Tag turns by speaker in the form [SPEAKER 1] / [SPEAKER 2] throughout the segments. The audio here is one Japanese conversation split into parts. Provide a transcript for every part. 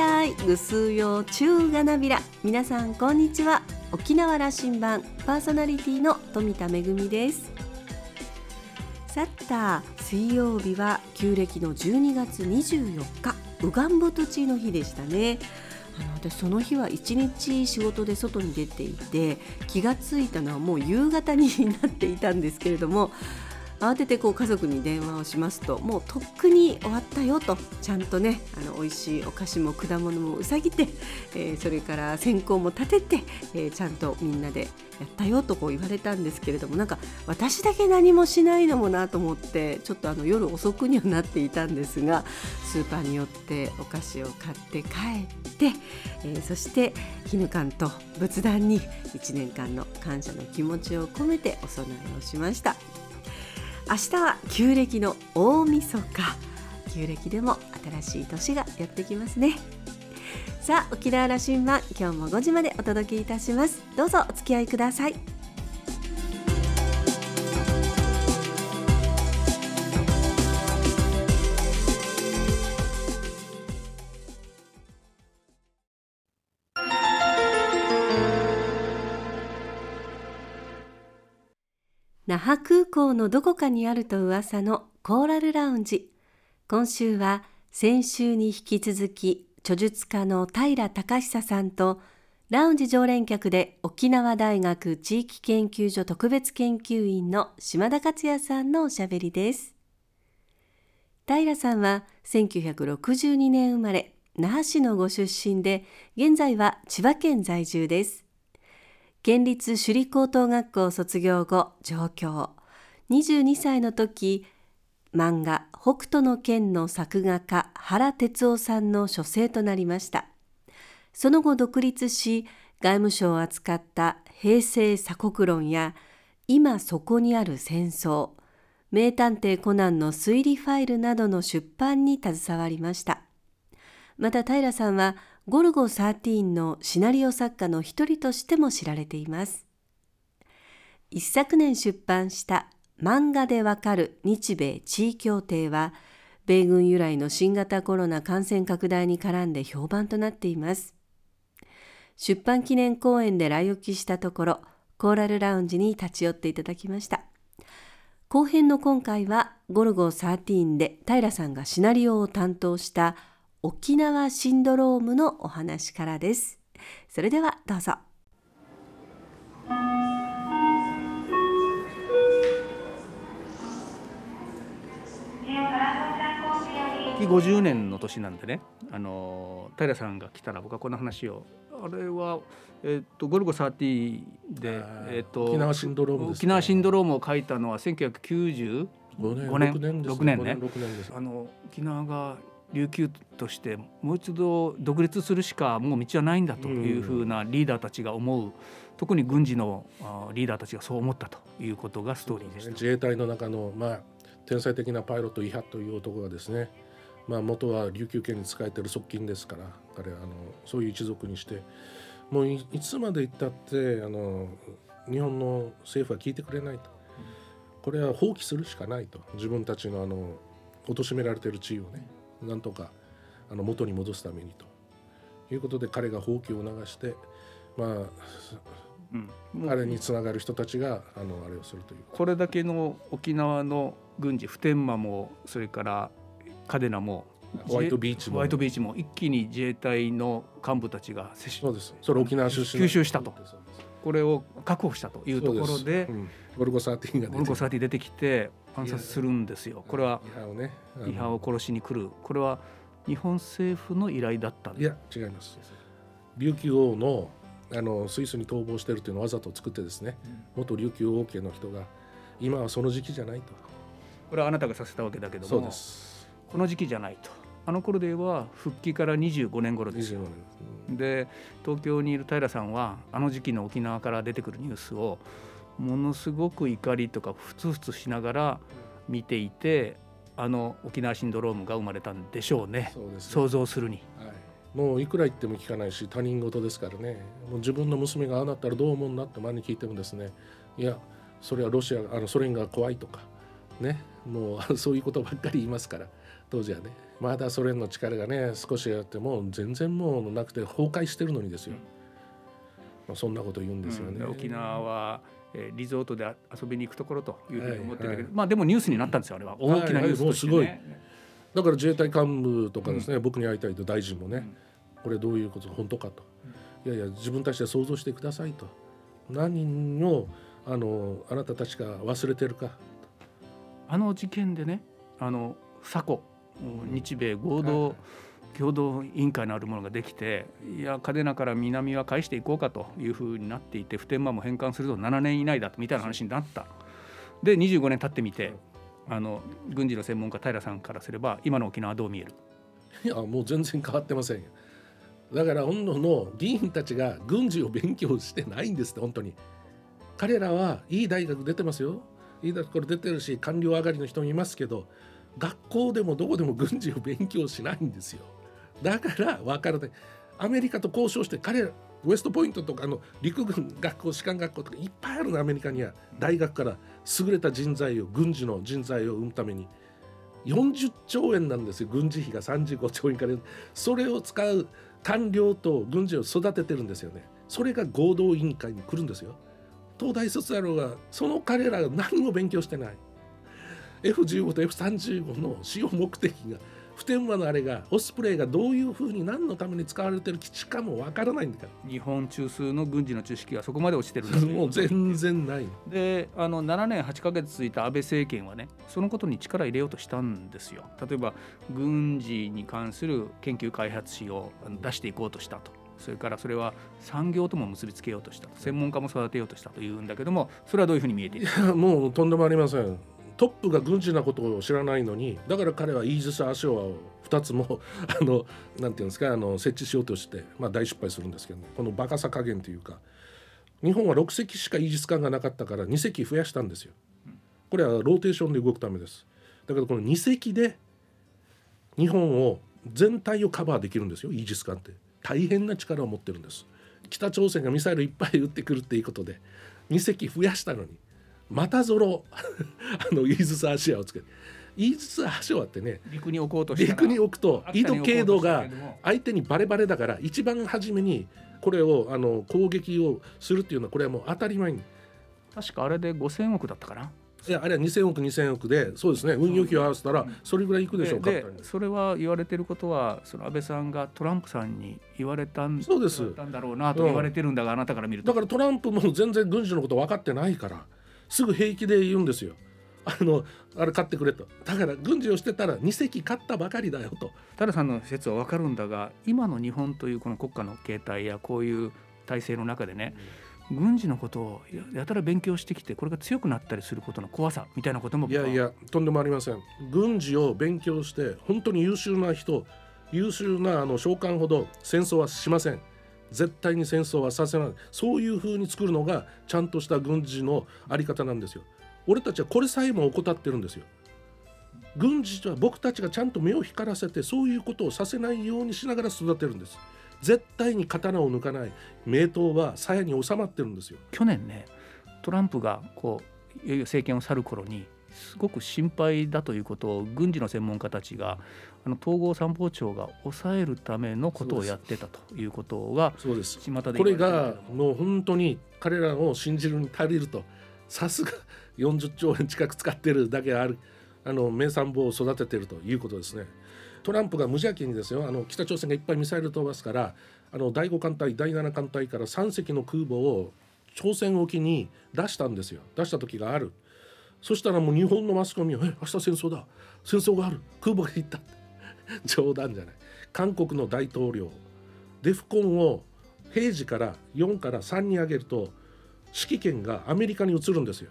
[SPEAKER 1] たい。ぐすよ中がなびら。皆さんこんにちは。沖縄羅針盤パーソナリティの富田恵です。さった水曜日は旧暦の12月24日。ウガンボトチの日でしたね。あの私その日は一日仕事で外に出ていて気がついたのはもう夕方になっていたんですけれども慌ててこう家族に電話をしますともうとっくに終わったよとちゃんとねあの美味しいお菓子も果物もうさぎて、えー、それから線香も立てて、えー、ちゃんとみんなでやったよとこう言われたんですけれどもなんか私だけ何もしないのもなと思ってちょっとあの夜遅くにはなっていたんですがスーパーに寄ってお菓子を買って帰って、えー、そして絹館と仏壇に1年間の感謝の気持ちを込めてお供えをしました。明日は旧暦の大晦日。旧暦でも新しい年がやってきますね。さあ沖縄羅針盤今日も5時までお届けいたします。どうぞお付き合いください。那覇空港のどこかにあると噂のコーラルラウンジ。今週は先週に引き続き著述家の平隆久さんとラウンジ常連客で沖縄大学地域研究所特別研究員の島田克也さんのおしゃべりです。平さんは1962年生まれ那覇市のご出身で現在は千葉県在住です。県立首里高等学校卒業後上京。22歳の時漫画「北斗の拳」の作画家原哲夫さんの書生となりました。その後独立し外務省を扱った「平成鎖国論」や「今そこにある戦争」名探偵コナンの推理ファイルなどの出版に携わりました。また平さんはゴルゴ13のシナリオ作家の一人としても知られています。一昨年出版した漫画でわかる日米地位協定は、米軍由来の新型コロナ感染拡大に絡んで評判となっています。出版記念公演で来沖したところ、コーラルラウンジに立ち寄っていただきました。後編の今回は、ゴルゴ13で平さんがシナリオを担当した沖縄シンドロームのお話からです。それではどうぞ。
[SPEAKER 2] 50年の年なんでねあの平さんが来たら僕はこの話を。あれは、えーと、ゴルゴ13で、えーと、
[SPEAKER 3] 沖縄シンドローム、
[SPEAKER 2] ね、沖縄シンドロームを書いたのは1995年。5年6年ね。あの沖縄が琉球としてもう一度独立するしかもう道はないんだというふうなリーダーたちが思う特に軍事のリーダーたちがそう思ったということがストーリーでした、
[SPEAKER 3] 自衛隊の中の、まあ、天才的なパイロットイハという男がですね、まあ、元は琉球圏に仕えてる側近ですから彼あのそういう一族にしてもういつまで行ったってあの日本の政府は聞いてくれないと。これは放棄するしかないと。自分たちのあの貶められている地位をねなんとかあの元に戻すためにと。いうことで彼が放棄を流してまあ、うん、彼につながる人たちがあのあれをするという。
[SPEAKER 2] これだけの沖縄の軍事普天間もそれから嘉手納も
[SPEAKER 3] ホワイトビーチも。
[SPEAKER 2] ホワイトビーチも一気に自衛隊の幹部たちが
[SPEAKER 3] そうです。それ沖縄出
[SPEAKER 2] 身吸収したと。これを確保したというところで、うん、
[SPEAKER 3] ゴルゴ13が
[SPEAKER 2] ゴルゴ13出てきて暗殺するんですよ。これは違反を殺しに来るこれは日本政府の依頼だった
[SPEAKER 3] いや違います。琉球王のあのスイスに逃亡してるというのをわざと作ってですね、うん、元琉球王家の人が今はその時期じゃないと。
[SPEAKER 2] これはあなたがさせたわけだけどもこの時期じゃないと。あの頃では復帰から25年頃ですよ。で東京にいる平さんはあの時期の沖縄から出てくるニュースをものすごく怒りとかふつふつしながら見ていてあの沖縄シンドロームが生まれたんでしょうね、ね、想像するに、
[SPEAKER 3] はい、もういくら言っても聞かないし他人事ですからね。もう自分の娘がああなったらどう思うんだって前に聞いてもですね。いやそれはロシアあのソ連が怖いとかね。もうそういうことばっかり言いますから当時はね。まだソ連の力がね少しあっても全然もうなくて崩壊してるのにですよ、まあ、そんなこと言うんですよね、
[SPEAKER 2] うん、沖縄はえー、リゾートで遊びに行くところというふうに思ってるけど、はいはい、まあでもニュースになったんですよあれは。大きなニュースとして、ね。はいはい、
[SPEAKER 3] だから自衛隊幹部とかですね、うん、僕に会いたいと大臣もね、うん、これどういうこと本当かと、いやいや自分たちで想像してくださいと。何をあのあなたたちが忘れてるか。
[SPEAKER 2] あの事件でねあの佐古日米合同共同委員会のあるものができていや嘉手納から南は返していこうかというふうになっていて普天間も返還すると7年以内だみたいな話になった。で25年経ってみてあの軍事の専門家平さんからすれば今の沖縄はどう見える？
[SPEAKER 3] いやもう全然変わってませんよ。だから本土の議員たちが軍事を勉強してないんですって本当に。彼らはいい大学出てますよ。いい大学出てるし官僚上がりの人もいますけど学校でもどこでも軍事を勉強しないんですよ。だから分からないアメリカと交渉して彼らウエストポイントとかの陸軍学校士官学校とかいっぱいあるのアメリカには。大学から優れた人材を軍事の人材を生むために。40兆円なんですよ軍事費が。35兆円からそれを使う官僚と軍事を育ててるんですよねそれが合同委員会に来るんですよ。東大卒だろうがその彼らが何も勉強してない。F15 と F35 の使用目的が普天間のあれがオスプレイがどういうふうに何のために使われてる基地かもわからないんだから。
[SPEAKER 2] 日本中枢の軍事の知識はそこまで落ちてるんです
[SPEAKER 3] もう全然ない。
[SPEAKER 2] であの7年8か月続いた安倍政権はねそのことに力入れようとしたんですよ。例えば軍事に関する研究開発費を出していこうとしたと。それからそれは産業とも結びつけようとした専門家も育てようとしたというんだけどもそれはどういうふうに見えている？
[SPEAKER 3] もうとんでもありませんトップが軍事なことを知らないのにだから彼はイージス・アショアを2つも あのなんていうんですかあの設置しようとして、まあ、大失敗するんですけど、ね、このバカさ加減というか。日本は6隻しかイージス艦がなかったから2隻増やしたんですよ。これはローテーションで動くためです。だけどこの2隻で日本を全体をカバーできるんですよイージス艦って。大変な力を持ってるんです。北朝鮮がミサイルいっぱい撃ってくるっていうことで2隻増やしたのに。またぞろ。あのイーズス・アシアをつけて。イーズス・アシアってね。
[SPEAKER 2] 陸に置こうと
[SPEAKER 3] 陸に置くと緯度経度が相手にバレバレだから一番初めにこれをあの攻撃をするっていうのはこれはもう当たり前に。
[SPEAKER 2] 確かあれで5000億だったかな。
[SPEAKER 3] いやあれは2000億2000億でそうですね。運用費を合わせたらそれぐらいいくでしょうか
[SPEAKER 2] それは言われてることはその安倍さんがトランプさんに言われたん
[SPEAKER 3] そうです。
[SPEAKER 2] んだろうなと言われてるんだが、うん、あなたから見ると。
[SPEAKER 3] だからトランプも全然軍事のこと分かってないからすぐ平気で言うんですよ。あのあれ買ってくれと。だから軍事をしてたら2隻買ったばかりだよと。
[SPEAKER 2] タラさんの説は分かるんだが今の日本というこの国家の形態やこういう体制の中でね、うん、軍事のことをやたら勉強してきてこれが強くなったりすることの怖さみたいなことも
[SPEAKER 3] いやいやとんでもありません。軍事を勉強して本当に優秀な人優秀なあの将官ほど戦争はしません絶対に戦争はさせない。そういう風に作るのがちゃんとした軍事の在り方なんですよ。俺たちはこれさえも怠ってるんですよ。軍事は僕たちがちゃんと目を光らせてそういうことをさせないようにしながら育てるんです。絶対に刀を抜かない。名刀は鞘に収まってるんですよ。
[SPEAKER 2] 去年ねトランプがこういよいよ政権を去る頃にすごく心配だということを軍事の専門家たちがあの統合参謀長が抑えるためのことをやってたということが
[SPEAKER 3] そうです。これがもう本当に彼らを信じるに足りると。さすが40兆円近く使ってるだけあるあの名参謀を育ててるということですね。トランプが無邪気にですよあの北朝鮮がいっぱいミサイル飛ばすからあの第5艦隊第7艦隊から3隻の空母を朝鮮沖に出したんですよ。出した時があるそしたらもう日本のマスコミは「え明日戦争だ。戦争がある。空母が行った」冗談じゃない。韓国の大統領デフコンを平時から4から3に上げると指揮権がアメリカに移るんですよ。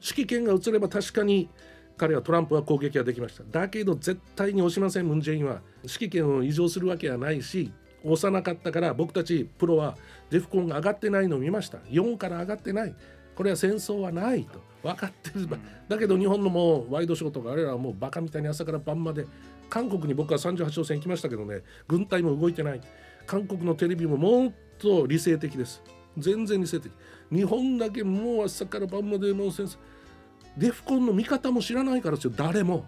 [SPEAKER 3] 指揮権が移れば確かに彼はトランプは攻撃ができました。だけど絶対に押しません。ムン・ジェインは。指揮権を移譲するわけはないし押さなかったから僕たちプロはデフコンが上がってないのを見ました。4から上がってないこれは戦争はないと。分かってる、だけど日本のもうワイドショーとかあれらはもうバカみたいに朝から晩まで。韓国に僕は38朝鮮行きましたけどね。軍隊も動いてない。韓国のテレビももっと理性的です。全然理性的。日本だけもう朝から晩までの先生デフコンの見方も知らないからですよ。誰も。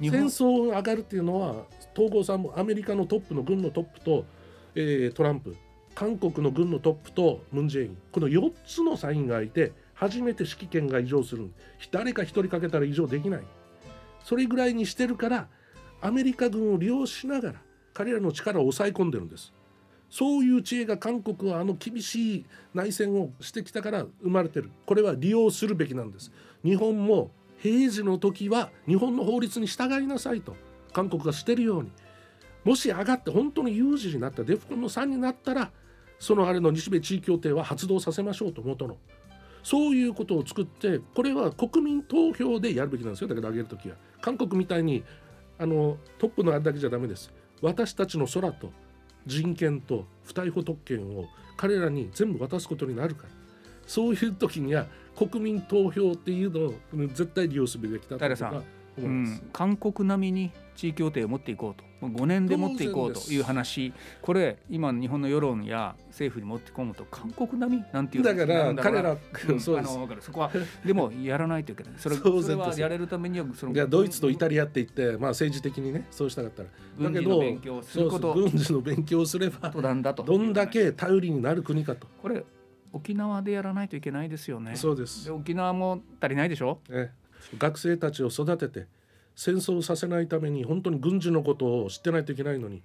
[SPEAKER 3] 戦争が上がるっていうのは統合さんもアメリカのトップの軍のトップと、えー、トランプ韓国の軍のトップとムン・ジェイン。この4つのサインがいて初めて指揮権が異常する誰か1人かけたら異常できない。それぐらいにしてるからアメリカ軍を利用しながら彼らの力を抑え込んでるんです。そういう知恵が韓国はあの厳しい内戦をしてきたから生まれてる。これは利用するべきなんです。日本も平時の時は日本の法律に従いなさいと。韓国がしてるように。もし上がって本当に有事になったデフコンの3になったらそのあれの日米地位協定は発動させましょうと元の。そういうことを作ってこれは国民投票でやるべきなんですよ。だけど上げる時は。韓国みたいにあのトップのあれだけじゃダメです。私たちの空と人権と不逮捕特権を彼らに全部渡すことになるから。そういう時には国民投票っていうのを絶対利用すべきだと思い
[SPEAKER 2] うん、韓国並みに地位協定を持っていこうと。5年で持っていこうという話。これ今日本の世論や政府に持って込むと。韓国並みなんていう
[SPEAKER 3] だから彼ら、
[SPEAKER 2] うん、そうです。あのそこはでもやらないといけない。それ それはやれるためにはその
[SPEAKER 3] いやドイツとイタリアって言って、まあ、政治的にねそうしたかったら。
[SPEAKER 2] だけど軍
[SPEAKER 3] 事の勉強をすればどんだけ頼りになる国かと。
[SPEAKER 2] これ沖縄でやらないといけないですよね。
[SPEAKER 3] そうです。
[SPEAKER 2] で沖縄も足りないでしょ、
[SPEAKER 3] え学生たちを育てて戦争させないために本当に軍事のことを知ってないといけないのに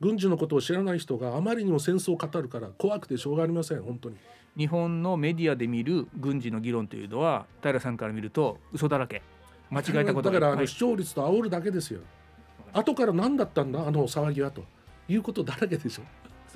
[SPEAKER 3] 軍事のことを知らない人があまりにも戦争を語るから怖くてしょうがありません本当に。
[SPEAKER 2] 日本のメディアで見る軍事の議論というのは平さんから見ると嘘だらけ。間違えたこと
[SPEAKER 3] だからあの視聴率と煽るだけですよ。後から何だったんだあの騒ぎはと。いうことだらけでしょ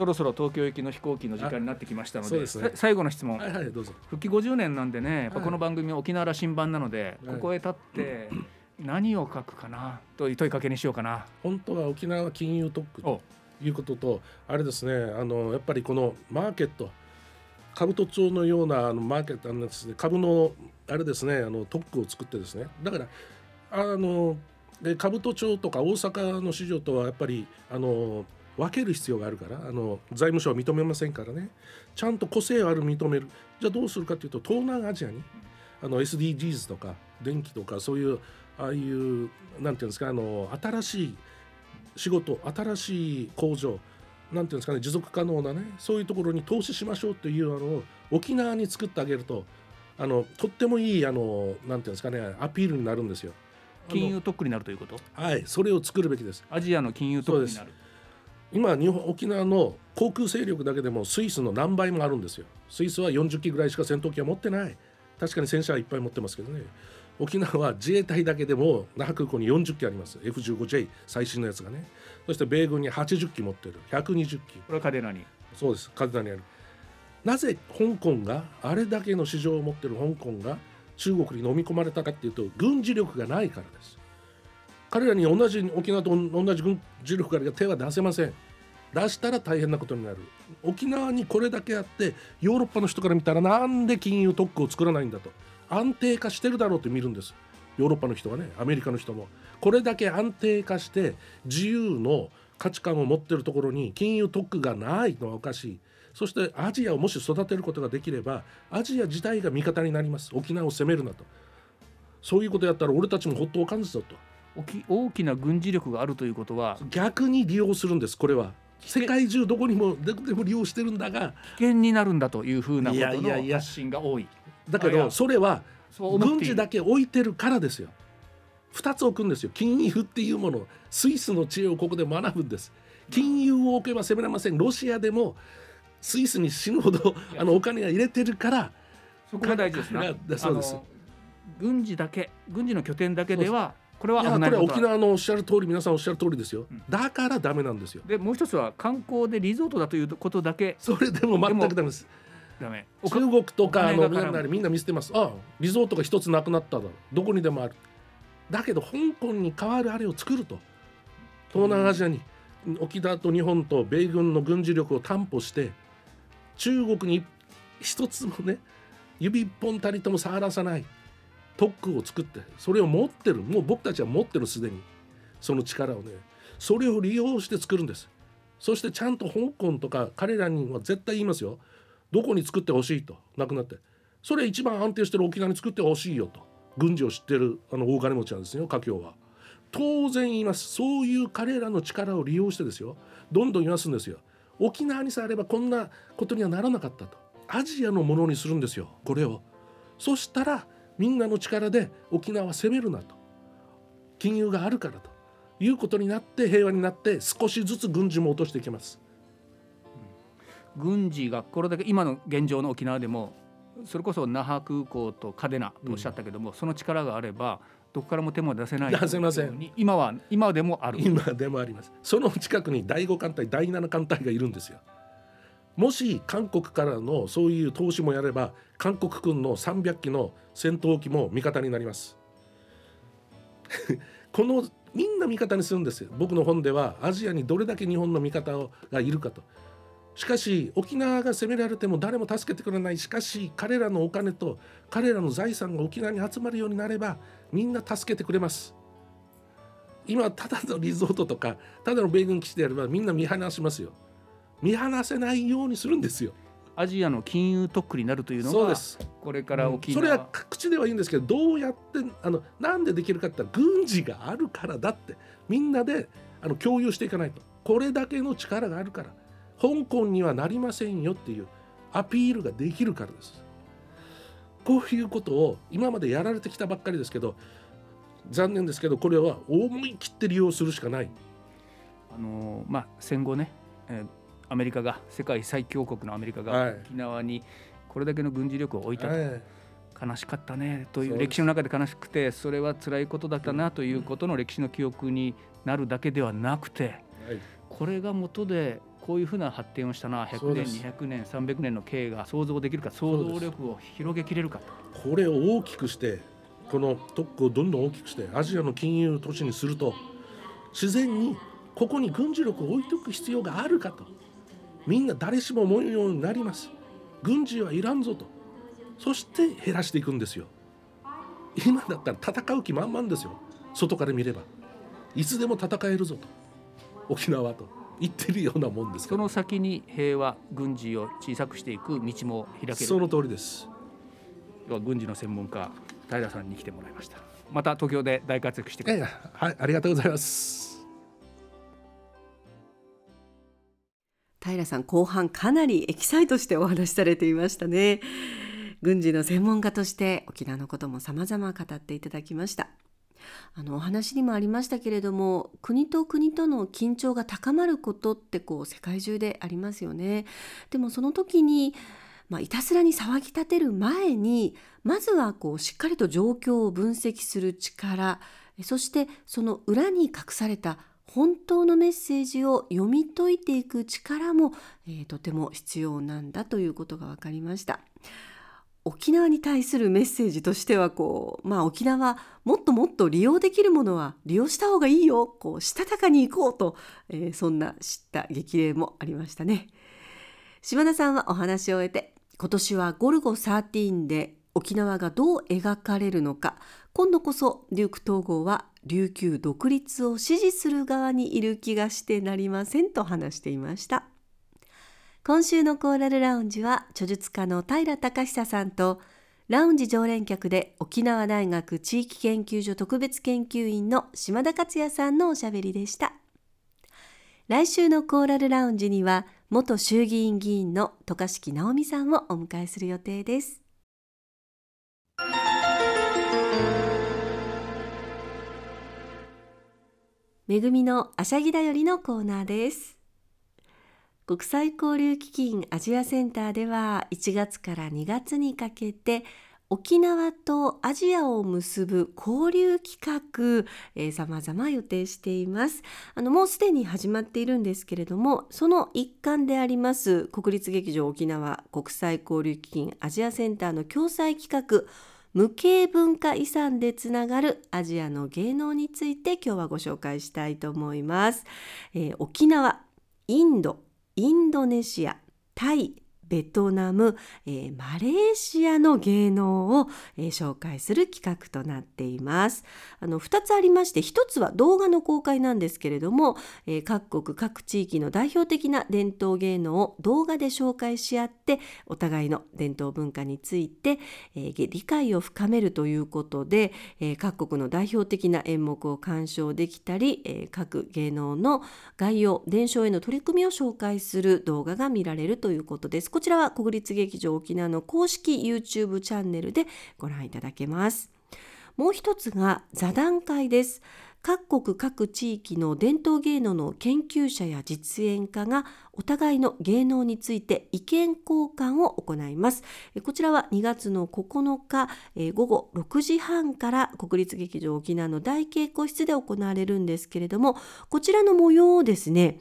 [SPEAKER 2] そろそろ東京行きの飛行機の時間になってきましたので、
[SPEAKER 3] ね、
[SPEAKER 2] 最後の質問、
[SPEAKER 3] はいはい、どうぞ。
[SPEAKER 2] 復帰50年なんでねやっぱこの番組は沖縄羅針盤なので、はい、ここへ立って、何を書くかなという問いかけにしようかな。
[SPEAKER 3] 本当は沖縄金融特区ということとあれですねあのやっぱりこのマーケット株都庁のようなあのマーケットなんですね株のあれですねあの特区を作ってですね。だからあので兜町とか大阪の市場とはやっぱりあの分ける必要があるからあの財務省は認めませんからね。ちゃんと個性ある認める。じゃあどうするかというと東南アジアにあの SDGs とか電気とかそういうああいうなんていうんですかあの新しい仕事新しい工場なんていうんですかね持続可能なねそういうところに投資しましょうというあの沖縄に作ってあげるとあのとってもいいあのなんていうんですかねアピールになるんですよ。
[SPEAKER 2] 金融特区になるということ？
[SPEAKER 3] はいそれを作るべきです。
[SPEAKER 2] アジアの金融特区になる
[SPEAKER 3] 今日本沖縄の航空勢力だけでもスイスの何倍もあるんですよ。スイスは40機ぐらいしか戦闘機は持ってない。確かに戦車はいっぱい持ってますけどね。沖縄は自衛隊だけでも那覇空港に40機あります。F15J 最新のやつがね。そして米軍に80機持ってる。120機。こ
[SPEAKER 2] れはカデナに？
[SPEAKER 3] そうです。カデナにある。なぜ香港があれだけの市場を持ってる香港が中国に飲み込まれたかっていうと軍事力がないからです彼らに同じ沖縄と同じ軍事力から手は出せません。出したら大変なことになる。沖縄にこれだけあってヨーロッパの人から見たらなんで金融特区を作らないんだと。安定化してるだろうって見るんです。ヨーロッパの人はねアメリカの人も。これだけ安定化して自由の価値観を持ってるところに金融特区がないのはおかしい。そしてアジアをもし育てることができればアジア自体が味方になります。沖縄を攻めるなと。そういうことやったら俺たちもほっとおかんぞと。
[SPEAKER 2] 大きな軍事力があるということは
[SPEAKER 3] 逆に利用するんですこれは。世界中どこにもどこでも利用してるんだが
[SPEAKER 2] 危険になるんだというふうなことの発信が多い。
[SPEAKER 3] だけどそれは軍事だけ置いてるからですよ。2つ置くんですよ。金融っていうものスイスの知恵をここで学ぶんです。金融を置けば攻められません。ロシアでもスイスに死ぬほどあのお金が入れてるから
[SPEAKER 2] そこが大事ですね
[SPEAKER 3] そうです。
[SPEAKER 2] 軍事だけ軍事の拠点だけではこれは
[SPEAKER 3] これは沖縄のおっしゃる通り皆さんおっしゃる通りですよ、うん、だからダメなんですよ。
[SPEAKER 2] でもう一つは観光でリゾートだということだけ。
[SPEAKER 3] それでも全くダメです。
[SPEAKER 2] ダメ。
[SPEAKER 3] 中国とかのみんなみんな見せてます。ああリゾートが一つなくなっただどこにでもある。だけど香港に代わるあれを作ると。東南アジアに沖縄と日本と米軍の軍事力を担保して中国に一つもね指一本たりとも触らさない特区を作ってそれを持ってるもう僕たちは持ってるすでにその力をねそれを利用して作るんです。そしてちゃんと香港とか彼らには絶対言いますよ。どこに作ってほしいとなくなって。それ一番安定してる沖縄に作ってほしいよと軍事を知ってるあの大金持ちなんですよ華僑は。当然言います。そういう彼らの力を利用してですよ。どんどん言わすんですよ。沖縄にさえあればこんなことにはならなかったと。アジアのものにするんですよこれを。そしたらみんなの力で沖縄攻めるなと。金融があるからということになって平和になって少しずつ軍事も落としていきます。
[SPEAKER 2] 軍事がこれだけ今の現状の沖縄でもそれこそ那覇空港と嘉手納とおっしゃったけども、うん、その力があればどこからも手も出せない
[SPEAKER 3] 出せません。
[SPEAKER 2] 今は今でもある。
[SPEAKER 3] 今でもあります。その近くに第5艦隊第7艦隊がいるんですよもし韓国からのそういう投資もやれば韓国軍の300機の戦闘機も味方になります。このみんな味方にするんですよ。僕の本ではアジアにどれだけ日本の味方がいるかと。しかし沖縄が攻められても誰も助けてくれない。しかし彼らのお金と彼らの財産が沖縄に集まるようになればみんな助けてくれます。今ただのリゾートとかただの米軍基地であればみんな見放しますよ。見放せないようにするんですよ。
[SPEAKER 2] アジアの金融特区になるというのがこれから沖
[SPEAKER 3] 縄、うん、それは口ではいいんですけどどうやってあのなんでできるかって言ったら軍事があるからだってみんなであの共有していかないと。これだけの力があるから香港にはなりませんよっていうアピールができるからです。こういうことを今までやられてきたばっかりですけど残念ですけどこれは思い切って利用するしかない。
[SPEAKER 2] あのまあ戦後ね、えーアメリカが世界最強国のアメリカが沖縄にこれだけの軍事力を置いたと、悲しかったねという歴史の中で悲しくてそれは辛いことだったなということの歴史の記憶になるだけではなくて、これが元でこういうふうな発展をしたな100年200年300年の経緯が想像できるか想像力を広げきれるか
[SPEAKER 3] これを大きくしてこの特区をどんどん大きくしてアジアの金融都市にすると自然にここに軍事力を置いておく必要があるかとみんな誰しも思うようになります。軍事はいらんぞと。そして減らしていくんですよ。今だったら戦う気満々ですよ。外から見れば。いつでも戦えるぞと。沖縄と。言ってるようなもんです
[SPEAKER 2] その先に平和軍事を小さくしていく道も開ける。
[SPEAKER 3] その通りです。
[SPEAKER 2] 軍事の専門家平さんに来てもらいました。また東京で大活躍してください。
[SPEAKER 3] はいありがとうございます
[SPEAKER 1] 平さん後半かなりエキサイトしてお話しされていましたね。軍事の専門家として沖縄のことも様々語っていただきました。あのお話にもありましたけれども国と国との緊張が高まることってこう世界中でありますよね。でもその時にまあ、いたずらに騒ぎ立てる前にまずはこうしっかりと状況を分析する力そしてその裏に隠された本当のメッセージを読み解いていく力も、えー、とても必要なんだということが分かりました。沖縄に対するメッセージとしてはこう、まあ、沖縄もっともっと利用できるものは利用した方がいいよこうしたたかに行こうと、えー、そんな知った激励もありましたね島田さんはお話を終えて今年はゴルゴ13で沖縄がどう描かれるのか。今度こそデューク統合は琉球独立を支持する側にいる気がしてなりませんと話していました。今週のコーラルラウンジは著述家の平隆久さんとラウンジ常連客で沖縄大学地域研究所特別研究員の島田克也さんのおしゃべりでした。来週のコーラルラウンジには元衆議院議員の渡嘉敷直美さんをお迎えする予定です。めぐみのあしゃぎだよりのコーナーです国際交流基金アジアセンターでは1月から2月にかけて沖縄とアジアを結ぶ交流企画、えー、様々予定しています。あの、もうすでに始まっているんですけれども、その一環であります国立劇場沖縄国際交流基金アジアセンターの共催企画、無形文化遺産でつながるアジアの芸能について今日はご紹介したいと思います。えー、沖縄、インド、インドネシア、タイ、ベトナム、えー、マレーシアの芸能を、えー、紹介する企画となっていますあの2つありまして1つは動画の公開なんですけれども、えー、各国各地域の代表的な伝統芸能を動画で紹介し合ってお互いの伝統文化について、えー、理解を深めるということで、えー、各国の代表的な演目を鑑賞できたり、えー、各芸能の概要伝承への取り組みを紹介する動画が見られるということです。こちらは国立劇場沖縄の公式 YouTube チャンネルでご覧いただけます。もう一つが座談会です。各国各地域の伝統芸能の研究者や実演家がお互いの芸能について意見交換を行いますこちらは2月の9日午後6時半から国立劇場沖縄の大稽古室で行われるんですけれどもこちらの模様をですね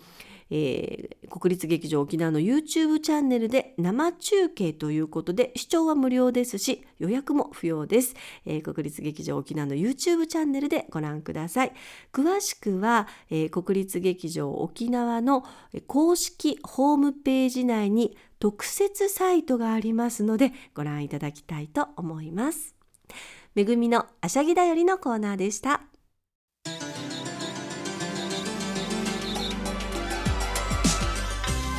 [SPEAKER 1] えー、国立劇場沖縄の YouTube チャンネルで生中継ということで視聴は無料ですし予約も不要です、えー、国立劇場沖縄の YouTube チャンネルでご覧ください。詳しくは、えー、国立劇場沖縄の公式ホームページ内に特設サイトがありますのでご覧いただきたいと思います。めぐみのあしゃぎだよりのコーナーでした。